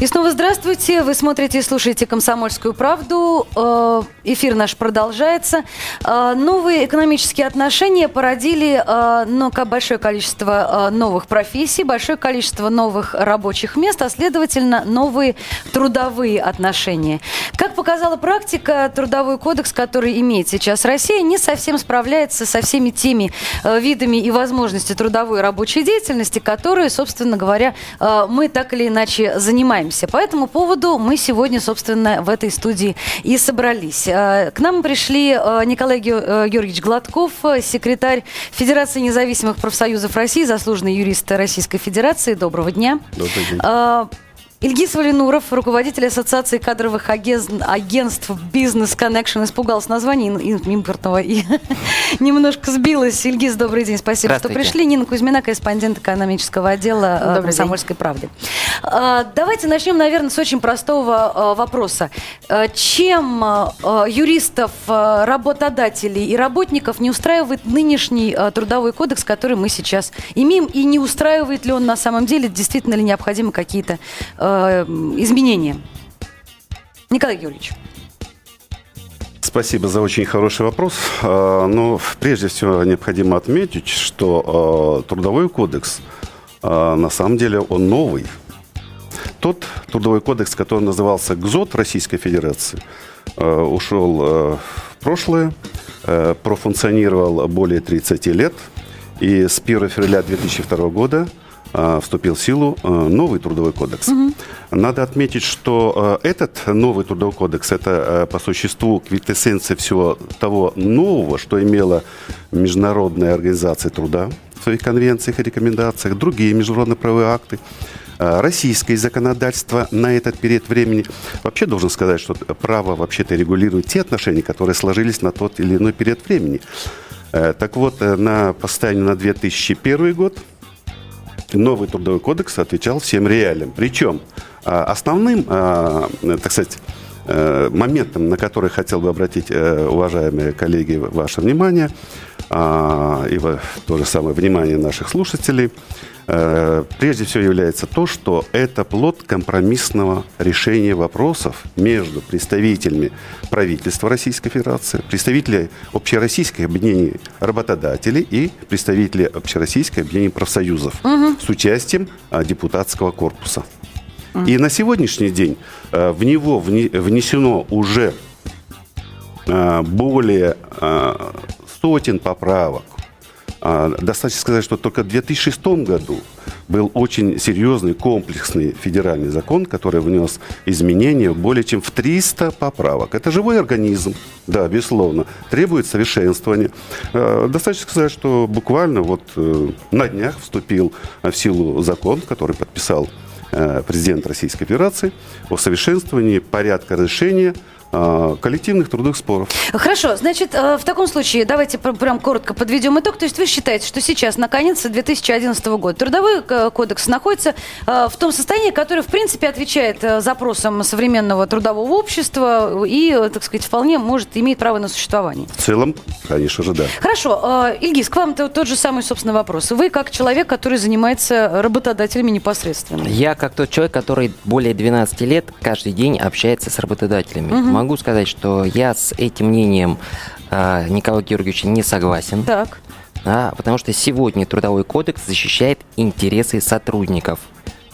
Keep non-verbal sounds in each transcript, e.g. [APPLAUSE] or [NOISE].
И снова здравствуйте. Вы смотрите и слушаете «Комсомольскую правду». Э, эфир наш продолжается. Э, новые экономические отношения породили ну, большое количество новых профессий, большое количество новых рабочих мест, а следовательно, новые трудовые отношения. Как показала практика, трудовой кодекс, который имеет сейчас Россия, не совсем справляется со всеми теми видами и возможностями трудовой и рабочей деятельности, которые, собственно говоря, мы так или иначе занимаемся занимаемся. По этому поводу мы сегодня, собственно, в этой студии и собрались. Э, к нам пришли э, Николай э, Георгиевич Гладков, секретарь Федерации независимых профсоюзов России, заслуженный юрист Российской Федерации. Доброго дня. Добрый день. Ильгиз Валинуров, руководитель Ассоциации кадровых агентств Business Connection, испугался названия импортного и [LAUGHS] немножко сбилась. Ильгиз, добрый день, спасибо, что пришли. Нина Кузьмина, корреспондент экономического отдела э, «Комсомольской правды». А, давайте начнем, наверное, с очень простого э, вопроса. Э, чем юристов, работодателей и работников не устраивает нынешний трудовой кодекс, который мы сейчас имеем, и не устраивает ли он на самом деле, действительно ли необходимы какие-то э, изменения? Николай Георгиевич. Спасибо за очень хороший вопрос. Э, Но прежде всего необходимо отметить, что э, трудовой кодекс на самом деле он новый. Тот трудовой кодекс, который назывался ГЗОТ Российской Федерации, ушел в прошлое, профункционировал более 30 лет. И с 1 февраля 2002 года вступил в силу э, новый трудовой кодекс. Угу. Надо отметить, что э, этот новый трудовой кодекс это по существу квитэссенция всего того нового, что имела Международная организация труда в своих конвенциях и рекомендациях, другие международные правовые акты российское законодательство на этот период времени. Вообще должен сказать, что право вообще-то регулирует те отношения, которые сложились на тот или иной период времени. Так вот, на, по состоянию на 2001 год новый трудовой кодекс отвечал всем реалиям. Причем а, основным, а, так сказать, э, моментом, на который хотел бы обратить, э, уважаемые коллеги, ваше внимание, а, и то же самое внимание наших слушателей – Э, прежде всего является то, что это плод компромиссного решения вопросов между представителями правительства Российской Федерации, представителями общероссийских объединений работодателей и представителей общероссийских объединений профсоюзов угу. с участием а, депутатского корпуса. Угу. И на сегодняшний день а, в него внесено уже а, более сотен поправок достаточно сказать, что только в 2006 году был очень серьезный комплексный федеральный закон, который внес изменения более чем в 300 поправок. Это живой организм, да, безусловно, требует совершенствования. А, достаточно сказать, что буквально вот э, на днях вступил в силу закон, который подписал э, президент Российской Федерации о совершенствовании порядка разрешения а, коллективных трудовых споров. Хорошо, значит, э, в таком случае давайте прям коротко подведем итог. То есть вы считаете, что сейчас, наконец, 2011 года трудовой э, кодекс находится э, в том состоянии, которое, в принципе, отвечает запросам современного трудового общества и, так сказать, вполне может, иметь право на существование? В целом, конечно же, да. Хорошо. Ильгиз, к вам -то тот же самый, собственно, вопрос. Вы как человек, который занимается работодателями непосредственно. Я как тот человек, который более 12 лет каждый день общается с работодателями. Угу могу сказать, что я с этим мнением э, Николая Георгиевича не согласен. Так. Да, потому что сегодня Трудовой кодекс защищает интересы сотрудников,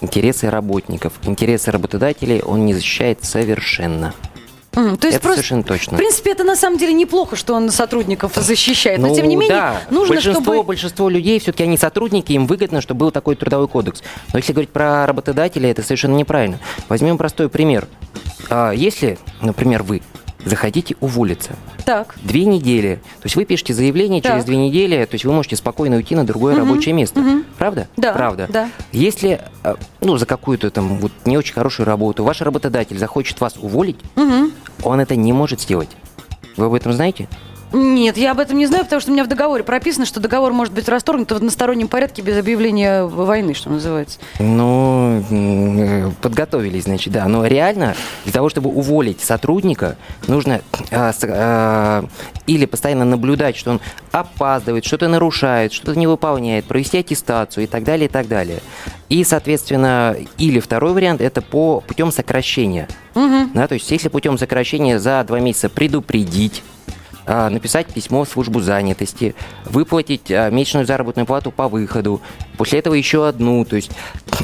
интересы работников, интересы работодателей он не защищает совершенно. Mm, то есть это просто, совершенно точно. В принципе, это на самом деле неплохо, что он сотрудников защищает. Но ну, тем не менее, да. нужно, большинство, чтобы... Большинство людей, все-таки они сотрудники, им выгодно, чтобы был такой трудовой кодекс. Но если говорить про работодателей, это совершенно неправильно. Возьмем простой пример. А если, например, вы захотите уволиться. Так. Две недели. То есть вы пишете заявление, так. через две недели, то есть вы можете спокойно уйти на другое угу. рабочее место. Угу. Правда? Да. Правда. Да. Если, а, ну, за какую-то там вот не очень хорошую работу ваш работодатель захочет вас уволить, угу. он это не может сделать. Вы об этом знаете? Нет, я об этом не знаю, потому что у меня в договоре прописано, что договор может быть расторгнут в одностороннем порядке без объявления войны, что называется. Ну, э, подготовились, значит, да. Но реально для того, чтобы уволить сотрудника, нужно с- а, или постоянно наблюдать, что он опаздывает, что-то нарушает, что-то не выполняет, провести аттестацию и так далее, и так далее. И, соответственно, или второй вариант – это по путем сокращения. Да, то есть если путем сокращения за два месяца предупредить, написать письмо в службу занятости, выплатить а, месячную заработную плату по выходу, после этого еще одну. То есть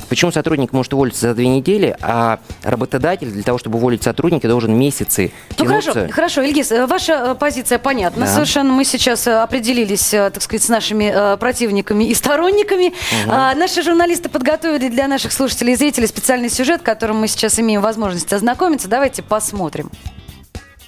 почему сотрудник может уволиться за две недели, а работодатель для того, чтобы уволить сотрудника, должен месяцы Ну тянуться. хорошо, хорошо, Ильгиз, э, ваша э, позиция понятна. Да. Совершенно мы сейчас э, определились, так сказать, с нашими противниками и сторонниками. А, Наши журналисты подготовили для наших слушателей и зрителей специальный сюжет, которым мы сейчас имеем возможность ознакомиться. Давайте посмотрим.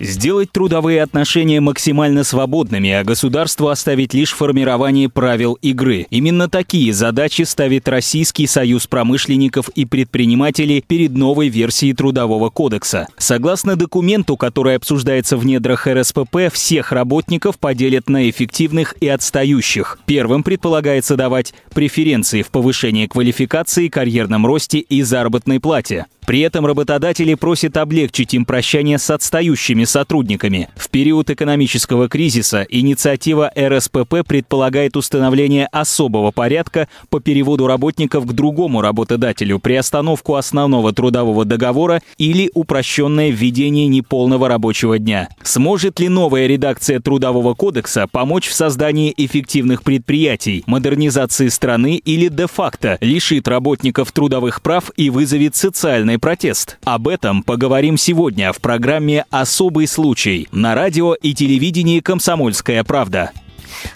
Сделать трудовые отношения максимально свободными, а государству оставить лишь формирование правил игры. Именно такие задачи ставит Российский союз промышленников и предпринимателей перед новой версией Трудового кодекса. Согласно документу, который обсуждается в недрах РСПП, всех работников поделят на эффективных и отстающих. Первым предполагается давать преференции в повышении квалификации, карьерном росте и заработной плате. При этом работодатели просят облегчить им прощание с отстающими сотрудниками. В период экономического кризиса инициатива РСПП предполагает установление особого порядка по переводу работников к другому работодателю, приостановку основного трудового договора или упрощенное введение неполного рабочего дня. Сможет ли новая редакция Трудового кодекса помочь в создании эффективных предприятий, модернизации страны или де-факто лишит работников трудовых прав и вызовет социальный протест? Об этом поговорим сегодня в программе «Особый случай» на радио и телевидении «Комсомольская правда».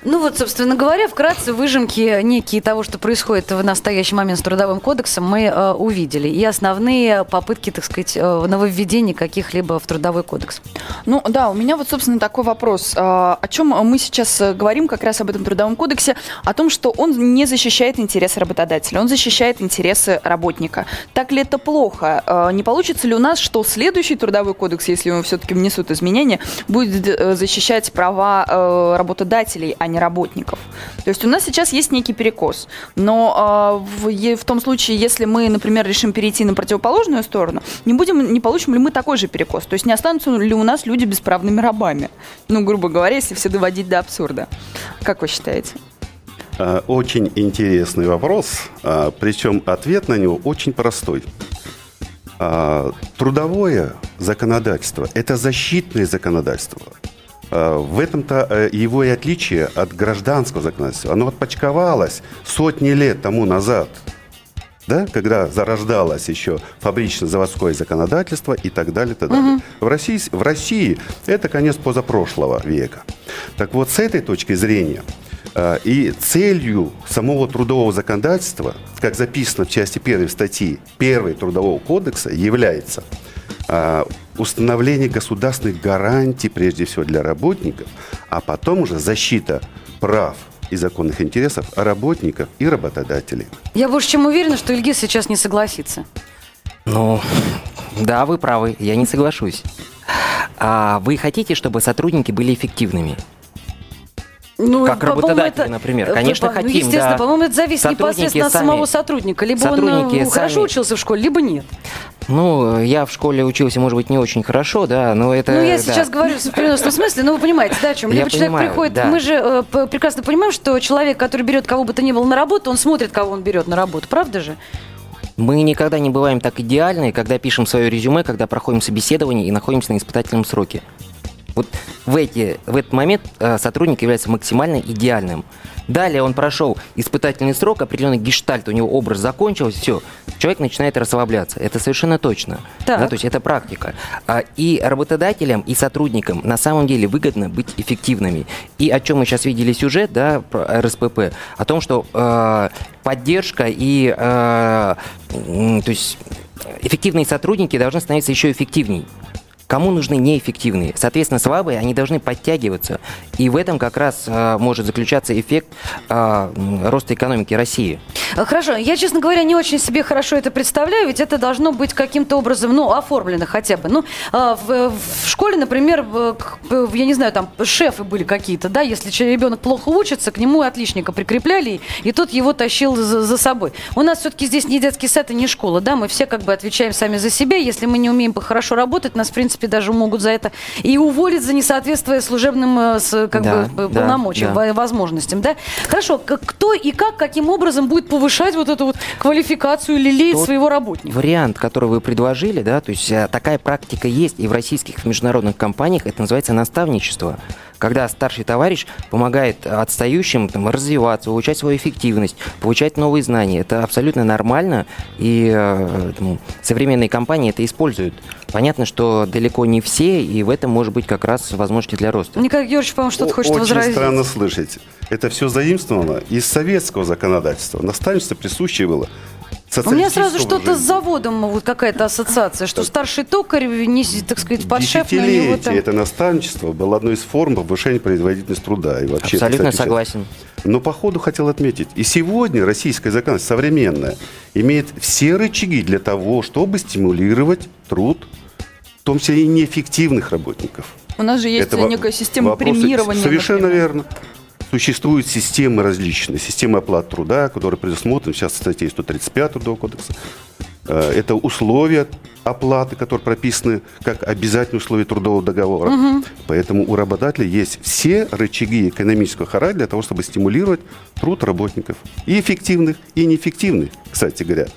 Ну вот, собственно говоря, вкратце выжимки некие того, что происходит в настоящий момент с Трудовым кодексом, мы э, увидели. И основные попытки, так сказать, э, нововведений каких-либо в Трудовой кодекс. Ну да, у меня вот, собственно, такой вопрос. А, О чем мы сейчас э, говорим как раз об этом трудовом кодексе? О том, что он не защищает интересы работодателя, он защищает интересы работника. Так ли это плохо? А, Не получится ли у нас, что следующий трудовой кодекс, если ему все-таки внесут изменения, будет э, защищать права э, работодателей, а не работников? То есть у нас сейчас есть некий перекос. Но а, в, в том случае, если мы, например, решим перейти на противоположную сторону, не, будем, не получим ли мы такой же перекос? То есть не останутся ли у нас люди бесправными рабами? Ну, грубо говоря, если все доводить до абсурда. Как вы считаете? А, Очень интересный вопрос, а, причем ответ на него очень простой. Трудовое законодательство – это защитное законодательство. А, В этом-то э, его и отличие от гражданского законодательства. Оно отпочковалось сотни лет тому назад, да, когда зарождалось еще фабрично-заводское законодательство и так далее. так далее. В, России, в России это конец позапрошлого века. Так вот, с этой точки зрения э, и целью самого трудового законодательства, как записано в части 1 статьи 1 Трудового кодекса, является э, установление государственных гарантий, прежде всего, для работников, а потом уже защита прав и законных интересов работников и работодателей. Я больше чем уверена, что Ильгиз сейчас не согласится. Ну, да, вы правы, я не соглашусь. А вы хотите, чтобы сотрудники были эффективными? Ну, Как по-моему, работодатели, это- например. э, Конечно, ну, хотим, естественно, да. по-моему, это зависит Сотрудники непосредственно от сами- самого сотрудника. Либо он э, хорошо сами- учился в школе, либо нет. Ну, я в школе учился, может быть, не очень хорошо, да, но это... Ну, я да. сейчас говорю в переносном смысле, ну, вы понимаете, да, о чем? Я Либо человек понимаю, приходит, да. мы же э, прекрасно понимаем, что человек, который берет кого бы то ни было на работу, он смотрит, кого он берет на работу, правда же? Мы никогда не бываем так идеальны, когда пишем свое резюме, когда проходим собеседование и находимся на испытательном сроке. Вот в, эти, в этот момент э, сотрудник является максимально идеальным. Далее он прошел испытательный срок, определенный гештальт, у него образ закончился, все, человек начинает расслабляться. Это совершенно точно. Так. Да, то есть это практика. А, И работодателям, и сотрудникам на самом деле выгодно быть эффективными. И о чем мы сейчас видели сюжет, да, про РСПП, о том, что э, поддержка и э, то есть эффективные сотрудники должны становиться еще эффективней. Кому нужны неэффективные? Соответственно, слабые, они должны подтягиваться. И в этом как раз а, может заключаться эффект м, роста экономики России. А, Хорошо, я, честно говоря, не очень себе хорошо это представляю, ведь это должно быть каким-то образом, ну, оформлено хотя бы. Ну, а, в, в школе, например, в- я не знаю, там шефы были какие-то, да, если ребенок плохо учится, к нему отличника прикрепляли, и тот его тащил за, за собой. У нас все-таки здесь не детский сад и не школа, да, мы все как бы отвечаем сами за себя, если мы не умеем хорошо работать, нас, в принципе, даже могут за это и уволить за несоответствие служебным э, как Да, бы, да, полномочиям, да. во- возможностям, да? Хорошо, кто и как, каким образом будет повышать вот эту вот квалификацию Тот своего работника? Вариант, который вы предложили, да, то есть э, такая практика есть и в российских международных компаниях, это называется наставничество. Когда старший товарищ помогает отстающим там, развиваться, улучшать свою эффективность, получать новые знания. Это абсолютно нормально, и э, там, современные компании это используют. Понятно, что далеко не все, и в этом может быть как раз возможности для роста. Николай Георгиевич, по-моему, что-то хочет Очень возразить. странно слышать. Это все заимствовано из советского законодательства. Наставничество присущее было У меня сразу что-то с заводом вот какая-то ассоциация, что старший токарь, не, так сказать, подшефный у него там... это наставничество было одной из форм повышения производительности труда. И вообще, Абсолютно кстати, согласен. Но по ходу хотел отметить, и сегодня российское законодательство современное имеет все рычаги для того, чтобы стимулировать труд, в том числе и неэффективных работников. У нас же есть Это некая система премирования. Совершенно например. верно. Существуют системы различные. Система оплат труда, которая предусмотрена сейчас в статье 135 Трудового кодекса. Э, Это условия оплаты, которые прописаны как обязательные условия трудового договора. Поэтому у работодателя есть все рычаги экономического характера для того, чтобы стимулировать труд работников. И эффективных, и неэффективных, кстати говоря.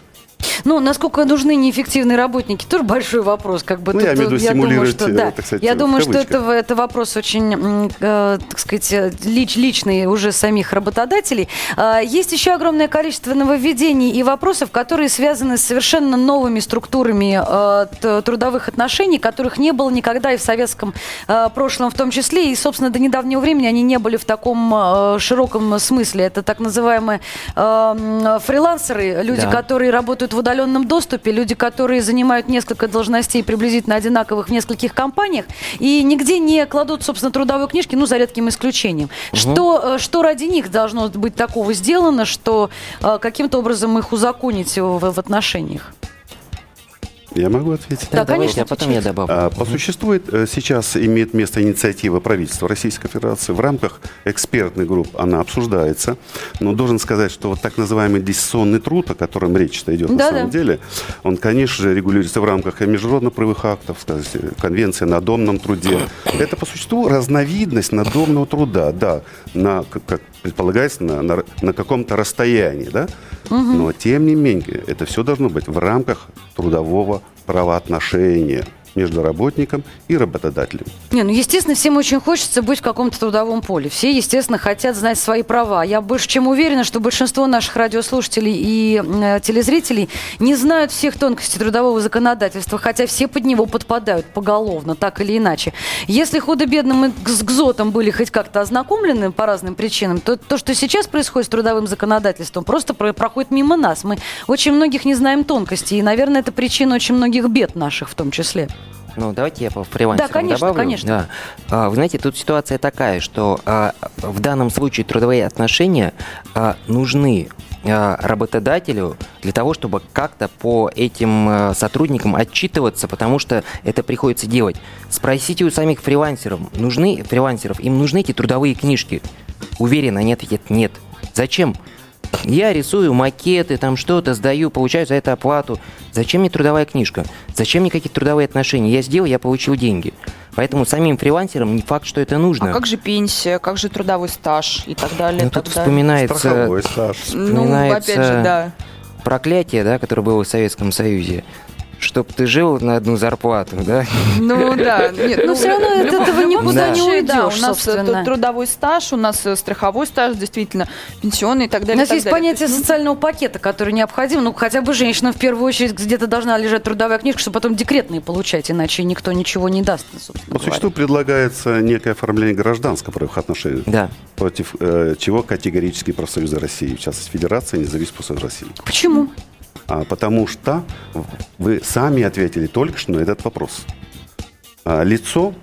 Ну, насколько нужны неэффективные работники, тоже большой вопрос. Как бы Ну, я имею в виду думаю, стимулировать, что, э, да. так сказать, я думаю, что это, это вопрос очень, э, так сказать, э, лич, личный уже самих работодателей. А, Есть еще огромное количество нововведений и вопросов, которые связаны с совершенно новыми структурами э, трудовых отношений, которых не было никогда и в советском э, прошлом в том числе. И, собственно, до недавнего времени они не были в таком э, широком смысле. Это так называемые э, фрилансеры, люди, Да. которые работают в удаленном доступе, люди, которые занимают несколько должностей приблизительно одинаковых в нескольких компаниях и нигде не кладут, собственно, трудовые книжки, ну, за редким исключением. Что, э, что ради них должно быть такого сделано, что э, каким-то образом их узаконить в, в отношениях? Я могу ответить? Да, давайте, конечно, а потом я добавлю. А, По существу э, сейчас имеет место инициатива правительства Российской Федерации. В рамках экспертных групп она обсуждается. Но должен сказать, что вот так называемый диссонный труд, о котором речь-то идет на Да-да. самом деле, он, конечно же, регулируется в рамках и международно-правовых актов, сказать, э, конвенции о надомном труде. Это по существу разновидность надомного труда, да, на, как предполагается, на, на, на каком-то расстоянии, да? Но, тем не менее, это все должно быть в рамках трудового правоотношения между работником и работодателем. Не, ну, естественно, всем очень хочется быть в каком-то трудовом поле. Все, естественно, хотят знать свои права. Я больше чем уверена, что большинство наших радиослушателей и э, телезрителей не знают всех тонкостей трудового законодательства, хотя все под него подпадают поголовно, так или иначе. Если худо-бедно мы с ГЗОТом были хоть как-то ознакомлены по разным причинам, то то, что сейчас происходит с трудовым законодательством, просто про- проходит мимо нас. Мы очень многих не знаем тонкостей, и, наверное, это причина очень многих бед наших в том числе. Ну, давайте я по фрилансерам Да, конечно, добавлю. конечно. Да. А, Вы знаете, тут ситуация такая, что а, в данном случае трудовые отношения а, нужны а, работодателю для того, чтобы как-то по этим сотрудникам отчитываться, потому что это приходится делать. Спросите у самих фрилансеров, нужны фрилансеров, им нужны эти трудовые книжки? Уверен, они ответят нет. Зачем? Я рисую макеты, там что-то сдаю, получаю за это оплату. Зачем мне трудовая книжка? Зачем мне какие-то трудовые отношения? Я сделал, я получил деньги. Поэтому самим фрилансерам не факт, что это нужно. А как же пенсия, как же трудовой стаж и так далее? Ну, и так тут далее? вспоминается Страховой стаж. Ну, опять же, вспоминается- да. проклятие, да, которое было в Советском Союзе. Чтоб ты жил на одну зарплату, да? Ну да, нет, Но ну, всё равно от этого никуда не уйдешь, у нас э, трудовой стаж, у нас э, страховой стаж, действительно, пенсионный и так У далее. и нас есть далее. понятие ну, социального пакета, который необходим. Ну, хотя бы женщина в первую очередь где-то должна лежать трудовая книжка, чтобы потом декретные получать, иначе никто ничего не даст, собственно По говоря. существу предлагается некое оформление гражданского правовых отношений, Да. против э, чего категорически профсоюзы России, в частности Федерация независимых профсоюзов России. Почему? А, потому что вы сами ответили только что на этот вопрос. а, лицо,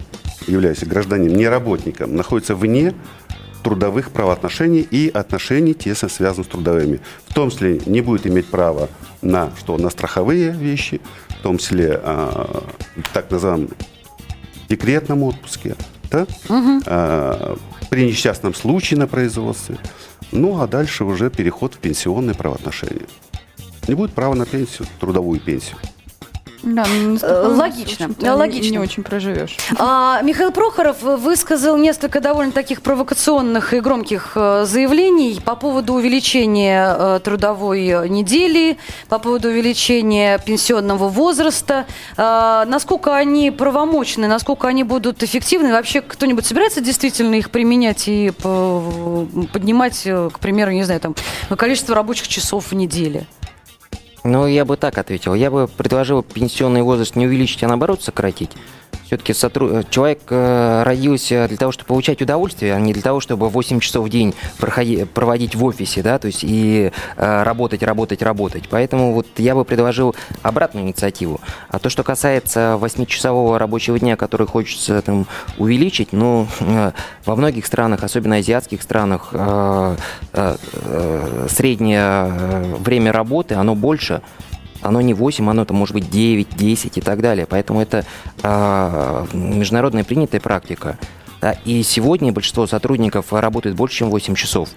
являясь гражданином, не работником, находится вне трудовых правоотношений и отношений тесно связаны с трудовыми. В том числе не будет иметь права на что? На страховые вещи, в том числе а, так называемом декретном отпуске, да? А, при несчастном случае на производстве. Ну, а дальше уже переход в пенсионные правоотношения. Не будет права на пенсию, трудовую пенсию. Да, ну, Э, логично, не- логично. Не очень проживешь. А, Михаил Прохоров высказал несколько довольно таких провокационных и громких э, заявлений по поводу увеличения э, трудовой недели, по поводу увеличения пенсионного возраста. А, насколько они правомочны, насколько они будут эффективны? Вообще кто-нибудь собирается действительно их применять и по- поднимать, э, к примеру, не знаю, там, количество рабочих часов в неделе? Ну, я бы так ответил. Я бы предложил пенсионный возраст не увеличить, а наоборот сократить. Все-таки человек э, родился для того, чтобы получать удовольствие, а не для того, чтобы 8 часов в день проходи- проводить в офисе, да, то есть и э, работать, работать, работать. Поэтому вот я бы предложил обратную инициативу. А то, что касается 8-часового рабочего дня, который хочется там увеличить, ну, э, во многих странах, особенно азиатских странах, э, э, э, среднее э, время работы, оно больше, оно не 8, оно там может быть 9, 10 и так далее. Поэтому это а, международная принятая практика. Да, и сегодня большинство сотрудников работает больше, чем 8 часов.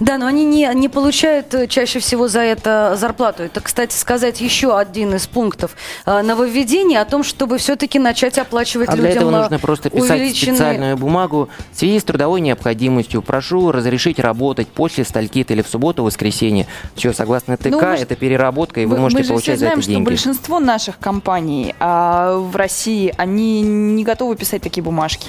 Да, но они не, не получают э, чаще всего за это зарплату. Это, кстати, сказать еще один из пунктов э, нововведения о том, чтобы все-таки начать оплачивать А для людям этого э, нужно просто писать увеличенные- специальную бумагу. В связи с трудовой необходимостью прошу разрешить работать после стальки или в субботу, воскресенье. Все, согласно ТК, Ну, это переработка, и вы Мы- можете мы же получать все за знаем, это что деньги. большинство наших компаний а, в России, они не готовы писать такие бумажки.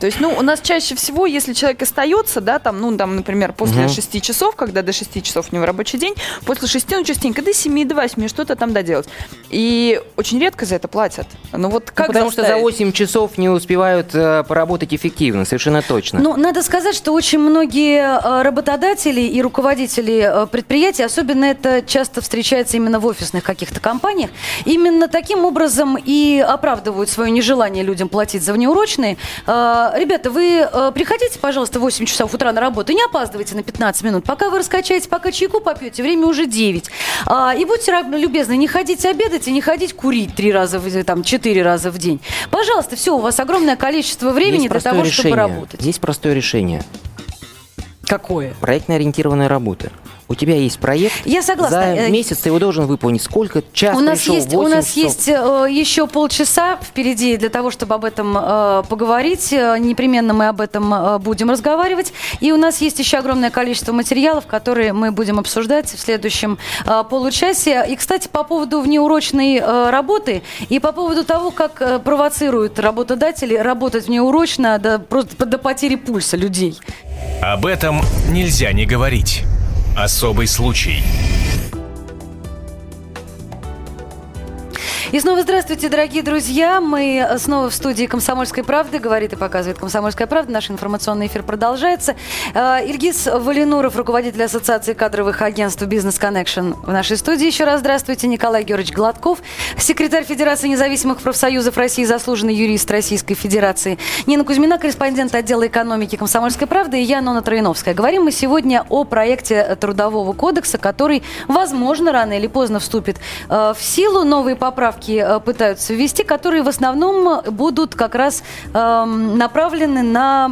То есть, ну, у нас чаще всего, если человек остается, да, там, ну, там, например, после Мгм. 6 часов, когда до 6 часов у него рабочий день, после 6 он частенько до 7, до 8 что-то там доделать. И очень редко за это платят. Ну, вот Ну, как потому что за заставить? 8 часов не успевают э, поработать эффективно, совершенно точно. Ну, надо сказать, что очень многие э, работодатели и руководители э, предприятий, особенно это часто встречается именно в офисных каких-то компаниях, именно таким образом и оправдывают свое нежелание людям платить за внеурочные. Э, Ребята, вы э, приходите, пожалуйста, в 8 часов утра на работу, не опаздывайте на 15 минут. Пока вы раскачаете, пока чайку попьете, время уже 9. А, И будьте любезны, не ходите обедать и не ходить курить три раза, в, там, четыре раза в день. Пожалуйста, все, у вас огромное количество времени Есть для того, решение. чтобы работать. Есть простое решение. Какое? Проектно-ориентированная работа. У тебя есть проект. Я согласна. За Э, месяц ты его должен выполнить. Сколько? Час У нас пришел, есть, у 8 нас часов. есть э, еще полчаса впереди для того, чтобы об этом э, поговорить. Э, Непременно мы об этом э, будем разговаривать. И у нас есть еще огромное количество материалов, которые мы будем обсуждать в следующем э, получасе. И, кстати, по поводу внеурочной э, работы и по поводу того, как э, провоцируют работодатели работать внеурочно до, просто до потери пульса людей. Об этом нельзя не говорить. Особый случай. И снова здравствуйте, дорогие друзья. Мы снова в студии «Комсомольской правды». Говорит и показывает «Комсомольская правда». Наш информационный эфир продолжается. Э, Ильгиз Валинуров, руководитель Ассоциации кадровых агентств «Бизнес Connection» в нашей студии. Еще раз здравствуйте. Николай Георгиевич Гладков, секретарь Федерации независимых профсоюзов России, заслуженный юрист Российской Федерации. Нина Кузьмина, корреспондент отдела экономики «Комсомольской правды» и я, Нона Троиновская. Говорим мы сегодня о проекте Трудового кодекса, который, возможно, рано или поздно вступит э, в силу. Новые поправки э, пытаются ввести, которые в основном будут как раз эм, направлены на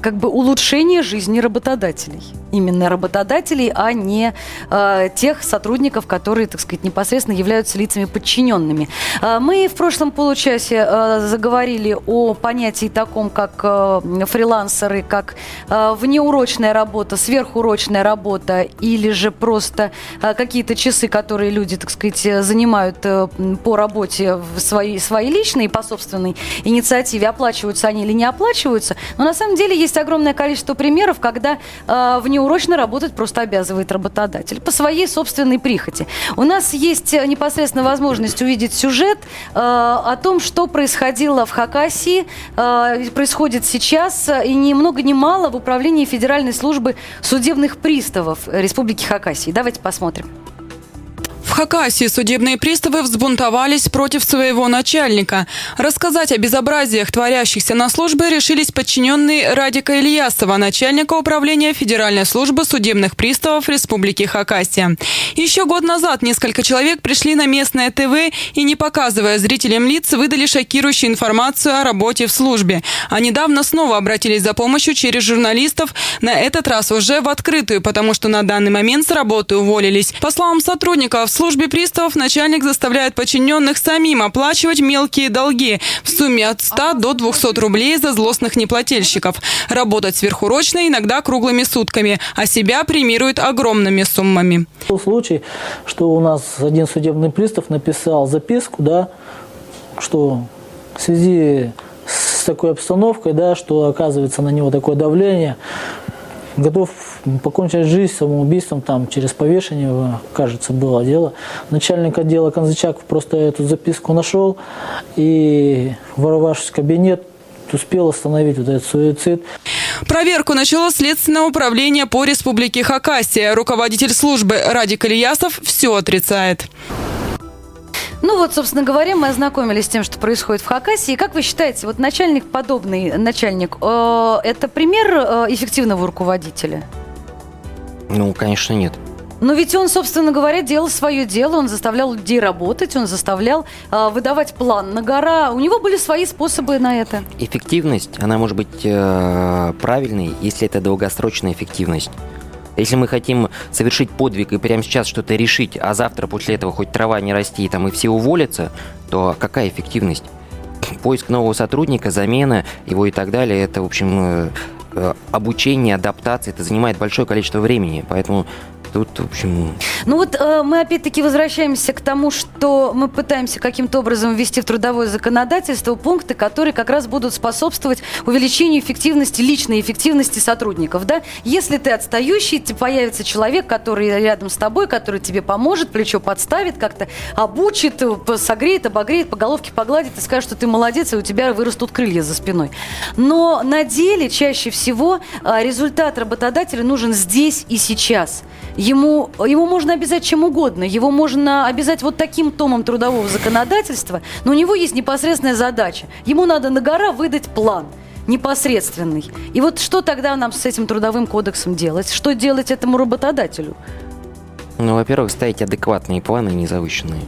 как бы улучшение жизни работодателей. Именно работодателей, а не э, тех сотрудников, которые, так сказать, непосредственно являются лицами подчиненными. Э, мы в прошлом получасе э, заговорили о понятии таком, как э, фрилансеры, как э, внеурочная работа, сверхурочная работа или же просто э, какие-то часы, которые люди, так сказать, занимают э, по работе в своей, своей личной, по собственной инициативе, оплачиваются они или не оплачиваются. Но на самом деле есть огромное количество примеров, когда э, внеурочно работать просто обязывает работодатель по своей собственной прихоти. У нас есть э, непосредственно возможность увидеть сюжет э, о том, что происходило в Хакасии, э, происходит сейчас, э, и ни много ни мало в управлении Федеральной службы судебных приставов Республики Хакасии. Давайте посмотрим. Хакасии судебные приставы взбунтовались против своего начальника. Рассказать о безобразиях, творящихся на службе, решились подчиненные Радика Ильясова, начальника управления Федеральной службы судебных приставов Республики Хакасия. Еще год назад несколько человек пришли на местное ТВ и, не показывая зрителям лиц, выдали шокирующую информацию о работе в службе. А недавно снова обратились за помощью через журналистов, на этот раз уже в открытую, потому что на данный момент с работы уволились. По словам сотрудников, в службе приставов начальник заставляет подчиненных самим оплачивать мелкие долги в сумме от 100 до 200 рублей за злостных неплательщиков. Работать сверхурочно, иногда круглыми сутками, а себя премируют огромными суммами. Был случай, что у нас один судебный пристав написал записку, да, что в связи с такой обстановкой, да, что оказывается на него такое давление, готов покончить жизнь самоубийством, там, через повешение, кажется, было дело. Начальник отдела Конзачак просто эту записку нашел и, ворвавшись в кабинет, успел остановить вот этот суицид. Проверку начало Следственное управление по Республике Хакасия. Руководитель службы Радик Ильясов все отрицает. Ну вот, собственно говоря, мы ознакомились с тем, что происходит в Хакасии. Как вы считаете, вот начальник, подобный начальник, э, это пример э, эффективного руководителя? Ну, конечно, нет. Но ведь он, собственно говоря, делал свое дело, он заставлял людей работать, он заставлял э, выдавать план на гора. У него были свои способы на это. Эффективность, она может быть э, правильной, если это долгосрочная эффективность. Если мы хотим совершить подвиг и прямо сейчас что-то решить, а завтра после этого хоть трава не расти, там и все уволятся, то какая эффективность? [CLEARS THROAT] Поиск нового сотрудника, замена его и так далее, это, в общем, э, э, обучение, адаптация, это занимает большое количество времени. Поэтому Тут, в общем... Ну вот э, мы опять-таки возвращаемся к тому, что мы пытаемся каким-то образом ввести в трудовое законодательство пункты, которые как раз будут способствовать увеличению эффективности, личной эффективности сотрудников. Да? Если ты отстающий, появится человек, который рядом с тобой, который тебе поможет, плечо подставит, как-то обучит, согреет, обогреет, по головке погладит и скажет, что ты молодец, и у тебя вырастут крылья за спиной. Но на деле чаще всего э, результат работодателя нужен здесь и сейчас. Ему, ему можно обязать чем угодно. Его можно обязать вот таким томом трудового законодательства, но у него есть непосредственная задача. Ему надо на гора выдать план непосредственный. И вот что тогда нам с этим трудовым кодексом делать? Что делать этому работодателю? Ну, во-первых, ставить адекватные планы, не завышенные.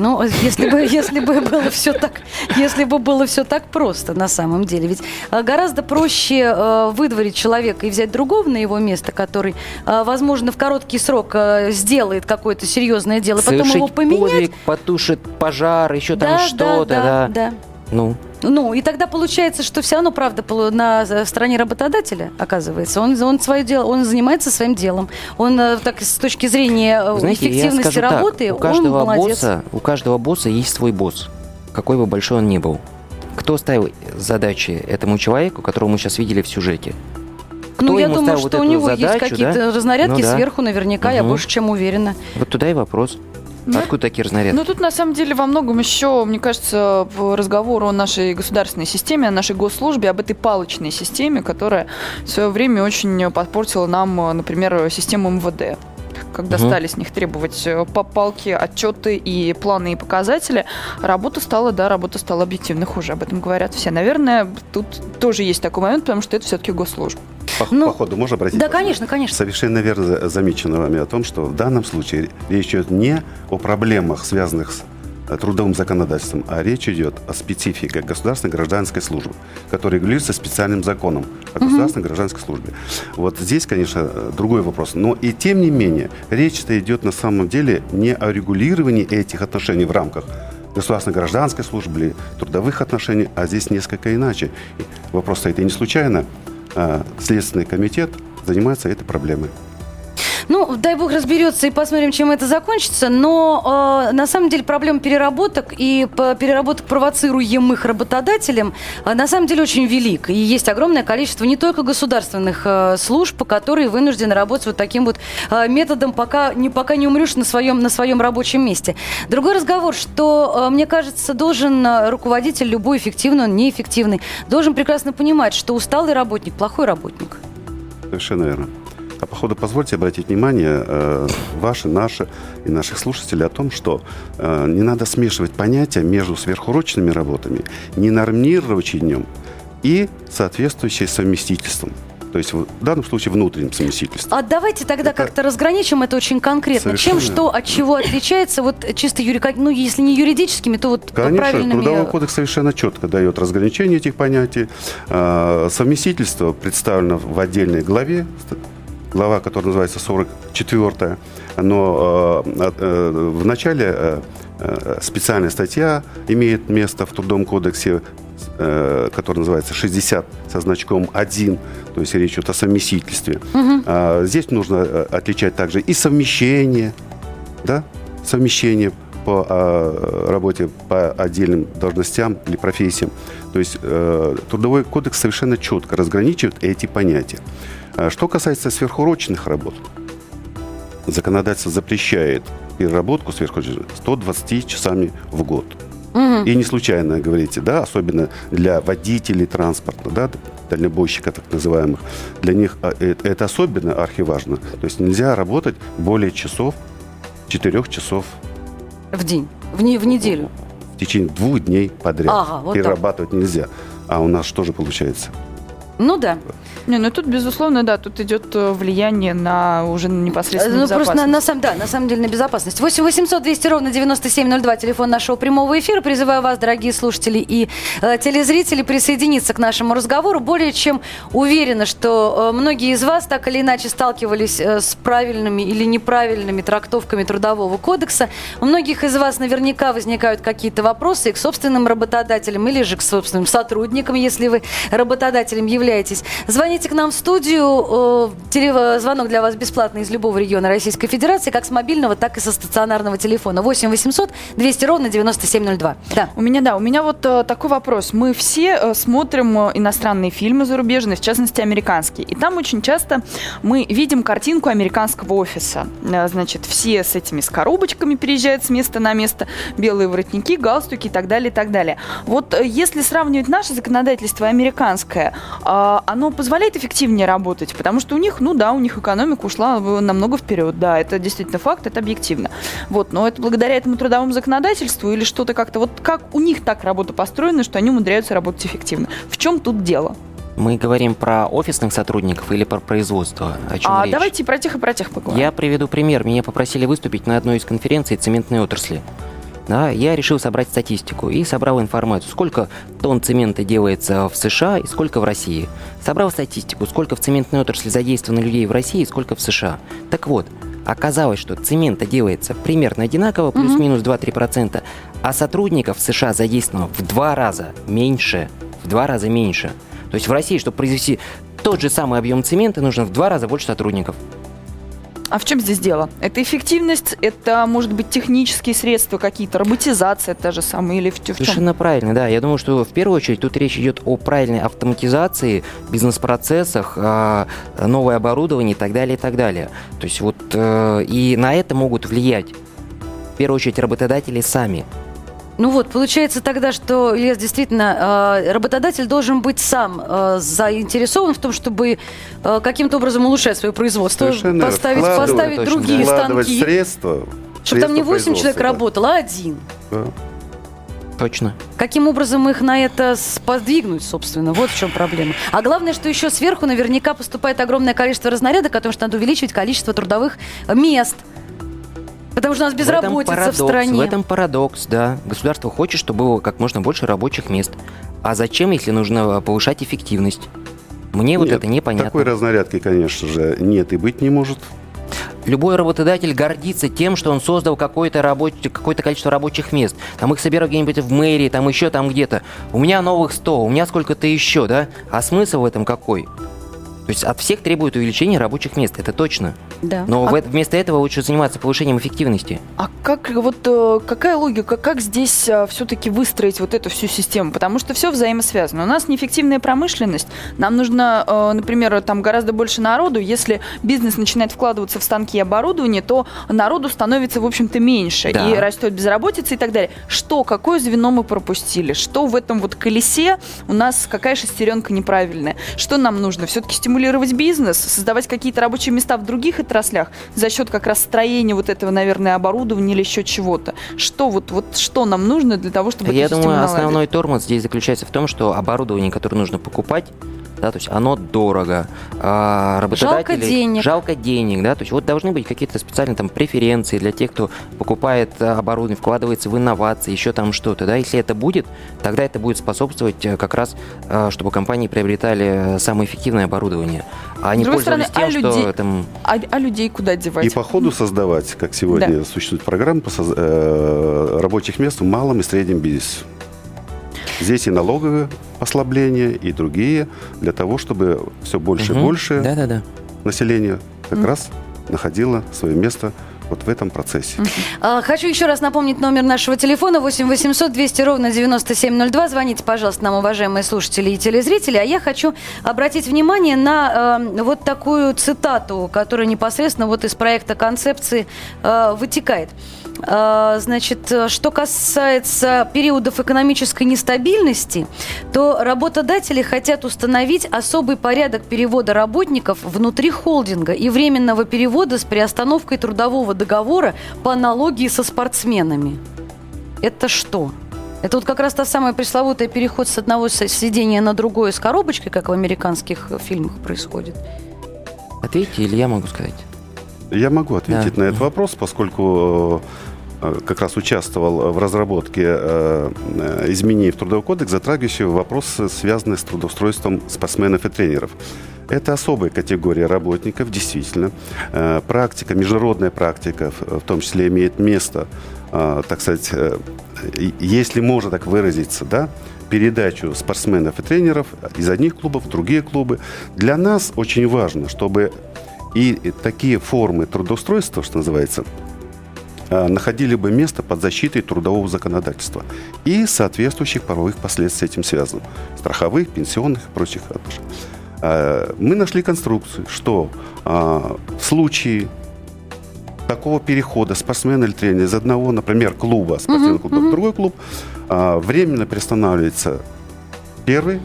Ну, если бы, если бы было все так, если бы было все так просто на самом деле. Ведь э, гораздо проще э, выдворить человека и взять другого на его место, который, э, возможно, в короткий срок сделает какое-то серьезное дело, Совершить потом его поменять. Подвиг, потушит пожар, еще там да, что-то, да. да, да. Ну. Ну, и тогда получается, что все равно, правда, на стороне работодателя, оказывается. Он, он свое дело, он занимается своим делом. Он, э, так, с точки зрения э, Знаете, эффективности работы, так, у каждого он молодец. Босса, у каждого босса есть свой босс, какой бы большой он ни был. Кто ставил задачи этому человеку, которого мы сейчас видели в сюжете? Кто ну, я думаю, вот что у него задачу, есть какие-то да? разнарядки ну, да. сверху, наверняка, угу. я больше чем уверена. Вот туда и вопрос. Ну, Откуда такие разнарядки? Ну, тут на самом деле во многом еще, мне кажется, разговор о нашей государственной системе, о нашей госслужбе, об этой палочной системе, которая в свое время очень подпортила нам, например, систему МВД когда угу. стали с них требовать по палке отчеты и планы и показатели, работа стала, да, работа стала объективно хуже. Об этом говорят все. Наверное, тут тоже есть такой момент, потому что это все-таки госслужба. По, ну, по ходу можно обратить? Да, конечно, конечно. Совершенно верно замечено вами о том, что в данном случае речь идет не о проблемах, связанных с трудовым законодательством, а речь идет о специфике государственной гражданской службы, которая регулируется специальным законом о государственной угу. гражданской службе. Вот здесь, конечно, другой вопрос. Но и тем не менее, речь-то идет на самом деле не о регулировании этих отношений в рамках государственной гражданской службы или трудовых отношений, а здесь несколько иначе. Вопрос стоит и не случайно. А Следственный комитет занимается этой проблемой. Ну, дай бог разберется и посмотрим, чем это закончится. Но э, на самом деле проблема переработок и переработок провоцируемых работодателем э, на самом деле очень велик. И есть огромное количество не только государственных э, служб, которые вынуждены работать вот таким вот э, методом, пока не, пока не умрешь на своем, на своем рабочем месте. Другой разговор, что, э, мне кажется, должен руководитель, любой эффективный, он неэффективный, должен прекрасно понимать, что усталый работник – плохой работник. Совершенно верно. А походу, позвольте обратить внимание э, ваши, наши и наших слушателей о том, что э, не надо смешивать понятия между сверхурочными работами, ненормированием и соответствующим совместительством. То есть в данном случае внутренним совместительством. А давайте тогда Это- как-то разграничим это очень конкретно. Чем Совершенно. что от чего отличается, вот чисто юрико... ну, если не юридическими, то вот Конечно, правильными... Трудовой кодекс совершенно четко дает разграничение этих понятий. А, Совместительство представлено в отдельной главе, глава, которая называется 44 но э, э, в начале э, специальная статья имеет место в Трудовом кодексе, который называется 60 со значком 1, то есть речь идет о совместительстве. А, Здесь нужно отличать также и совмещение, да, совмещение по работе по отдельным должностям или профессиям. То есть э, трудовой кодекс совершенно четко разграничивает эти понятия. А Что касается сверхурочных работ, законодательство запрещает переработку сверхурочных 120 часами в год. И не случайно говорите, да, особенно для водителей транспорта, да, дальнобойщиков так называемых, для них а, э, это особенно архиважно. То есть нельзя работать более часов, четырех часов В день, в, не- в неделю. Течение двух дней подряд. Ага, вот так. Перерабатывать нельзя. А у нас что же получается? Ну да. Не, ну тут, безусловно, да, тут идет э, влияние на уже непосредственно Ну, просто на, безопасность. на самом, да, на самом деле на безопасность. 8 800 200 ровно 9702, телефон нашего прямого эфира. Призываю вас, дорогие слушатели и э, телезрители, присоединиться к нашему разговору. Более чем уверена, что э, многие из вас так или иначе сталкивались э, с правильными или неправильными трактовками Трудового кодекса. У многих из вас наверняка возникают какие-то вопросы и к собственным работодателям или же к собственным сотрудникам, если вы работодателем являетесь. Звоните к нам в студию. Звонок для вас бесплатный из любого региона Российской Федерации, как с мобильного, так и со стационарного телефона. 8 800 200 ровно 9702. Да. У меня, да, у меня вот э, такой вопрос. Мы все э, смотрим э, иностранные фильмы зарубежные, в частности, американские. И там очень часто мы видим картинку американского офиса. Значит, все с этими с коробочками переезжают с места на место, белые воротники, галстуки и так далее, и так далее. Вот если сравнивать наше законодательство и американское, э, оно позволяет эффективнее работать, потому что у них, ну да, у них экономика ушла намного вперед, да, это действительно факт, это объективно. Вот, но это благодаря этому трудовому законодательству или что-то как-то, вот как у них так работа построена, что они умудряются работать эффективно. В чем тут дело? Мы говорим про офисных сотрудников или про производство? О чем А речь? давайте про тех, и про тех поговорим. Я приведу пример. Меня попросили выступить на одной из конференций цементной отрасли. Да, я решил собрать статистику и собрал информацию, сколько тонн цемента делается в США и сколько в России. Собрал статистику, сколько в цементной отрасли задействовано людей в России и сколько в США. Так вот, оказалось, что цемента делается примерно одинаково, плюс-минус 2-3%, а сотрудников в США задействовано в два раза меньше. В два раза меньше. То есть в России, чтобы произвести тот же самый объем цемента, нужно в два раза больше сотрудников. А в чем здесь дело? Это эффективность, это, может быть, технические средства какие-то, роботизация та же самая, или в, в чем? Совершенно правильно, да. Я думаю, что в первую очередь тут речь идет о правильной автоматизации, бизнес-процессах, а, новое оборудование и так далее, и так далее. То есть вот э, и на это могут влиять в первую очередь работодатели сами. Ну вот, получается тогда, что, Ильяс, действительно, э, работодатель должен быть сам э, заинтересован в том, чтобы э, каким-то образом улучшать свое производство, Совершенно поставить, вкладывать, поставить точно, другие станки, средства. чтобы там не средства 8 человек да. работало, а один. Да. Точно. Каким образом их на это сподвигнуть, собственно? Вот в чем проблема. А главное, что еще сверху наверняка поступает огромное количество разнарядок, потому что надо увеличивать количество трудовых мест. Потому что у нас безработица в, этом парадокс, в стране. В этом парадокс, да. Государство хочет, чтобы было как можно больше рабочих мест. А зачем, если нужно э, повышать эффективность? Мне вот Нет, это непонятно. Такой разнарядки, конечно же, нет и быть не может. Любой работодатель гордится тем, что он создал какое-то, рабоч... какое-то количество рабочих мест. Там их собирают где-нибудь в мэрии, там еще там где-то. У меня новых 100, у меня сколько-то еще, да? А смысл в этом какой? То есть от всех требует увеличения рабочих мест, это точно. Да. Но А- вместо этого лучше заниматься повышением эффективности. А как вот э, какая логика, как здесь все-таки выстроить вот эту всю систему? Потому что все взаимосвязано. У нас неэффективная промышленность. Нам нужно, э, например, там гораздо больше народу. Если бизнес начинает вкладываться в станки и оборудование, то народу становится, в общем-то, меньше. Да. И растет безработица и так далее. Что, какое звено мы пропустили? Что в этом вот колесе у нас, какая шестеренка неправильная? Что нам нужно? Все-таки стимулировать бизнес, создавать какие-то рабочие места в других отраслях за счет как раз строения вот этого, наверное, оборудования или еще чего-то. Что вот, вот что нам нужно для того, чтобы Я думаю, наладить? основной тормоз здесь заключается в том, что оборудование, которое нужно покупать, да, то есть оно дорого, а работодатели... Жалко денег. Жалко денег, да, то есть вот должны быть какие-то специальные там преференции для тех, кто покупает а, оборудование, вкладывается в инновации, еще там что-то, да, если это будет, тогда это будет способствовать э, как раз, а, чтобы компании приобретали э, самое эффективное оборудование, а не пользовались стороны, тем, а что людей- там... А, а людей куда девать? И по ходу создавать, как сегодня существует программа по соз- э, рабочих мест в малом и среднем бизнесе. Здесь и налоговые послабления, и другие, для того, чтобы все больше и Мгм. больше Да-да-да. населения как раз находило свое место вот в этом процессе. А, Хочу еще раз напомнить номер нашего телефона 8 800 200 ровно 9702. Звоните, пожалуйста, нам, уважаемые слушатели и телезрители. А я хочу обратить внимание на э, вот такую цитату, которая непосредственно вот из проекта концепции э, вытекает. Э, Значит, э, что касается периодов экономической нестабильности, то работодатели хотят установить особый порядок перевода работников внутри холдинга и временного перевода с приостановкой трудового договора по аналогии со спортсменами. Это что? Это вот как раз та самая пресловутая переход с одного сидения на другое с коробочкой, как в американских фильмах происходит. Ответьте, или я могу сказать? Я могу ответить Да. на этот вопрос, поскольку э, как раз участвовал в разработке э, э, изменений в Трудовой кодекс, затрагивающие вопросы, связанные с трудоустройством спортсменов и тренеров. Это особая категория работников, действительно. Э, Практика, международная практика, в том числе имеет место, э, так сказать, э, если можно так выразиться, да, передачу спортсменов и тренеров из одних клубов в другие клубы. Для нас очень важно, чтобы и такие формы трудоустройства, что называется, находили бы место под защитой трудового законодательства и соответствующих правовых последствий с этим связанных. Страховых, пенсионных и прочих отношений. А, Мы нашли конструкцию, что а, в случае такого перехода спортсмена или тренера из одного, например, клуба, спортивного клуба в другой клуб, временно приостанавливается первый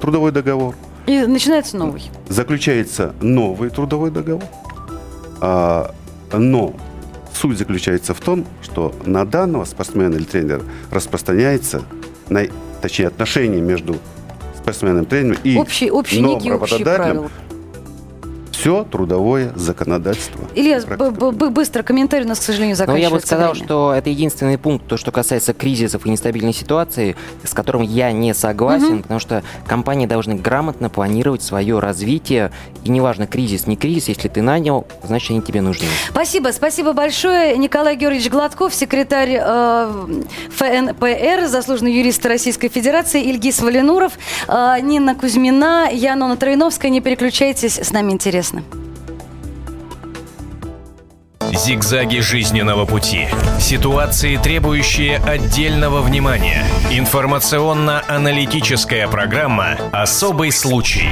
трудовой договор, И начинается новый. заключается новый трудовой договор, но суть заключается в том, что на данного спортсмена или тренера распространяется, на, точнее, отношения между спортсменом и тренером и Общий, общий новым общие работодателем правила. Все трудовое законодательство. Илья, быстро комментарий у нас, к сожалению, Ну, заканчивается я бы сказал, время. что это единственный пункт, то, что касается кризисов и нестабильной ситуации, с которым я не согласен, потому что компании должны грамотно планировать свое развитие. И неважно, кризис, не кризис, если ты нанял, значит, они тебе нужны. Спасибо, спасибо большое. Николай Георгиевич Гладков, секретарь э, ФНПР, заслуженный юрист Российской Федерации, Ильгиз Валинуров, э, Нина Кузьмина, я Нона Троиновская. Не переключайтесь, с нами интересно. Зигзаги жизненного пути. Ситуации, требующие отдельного внимания. Информационно-аналитическая программа «Особый случай».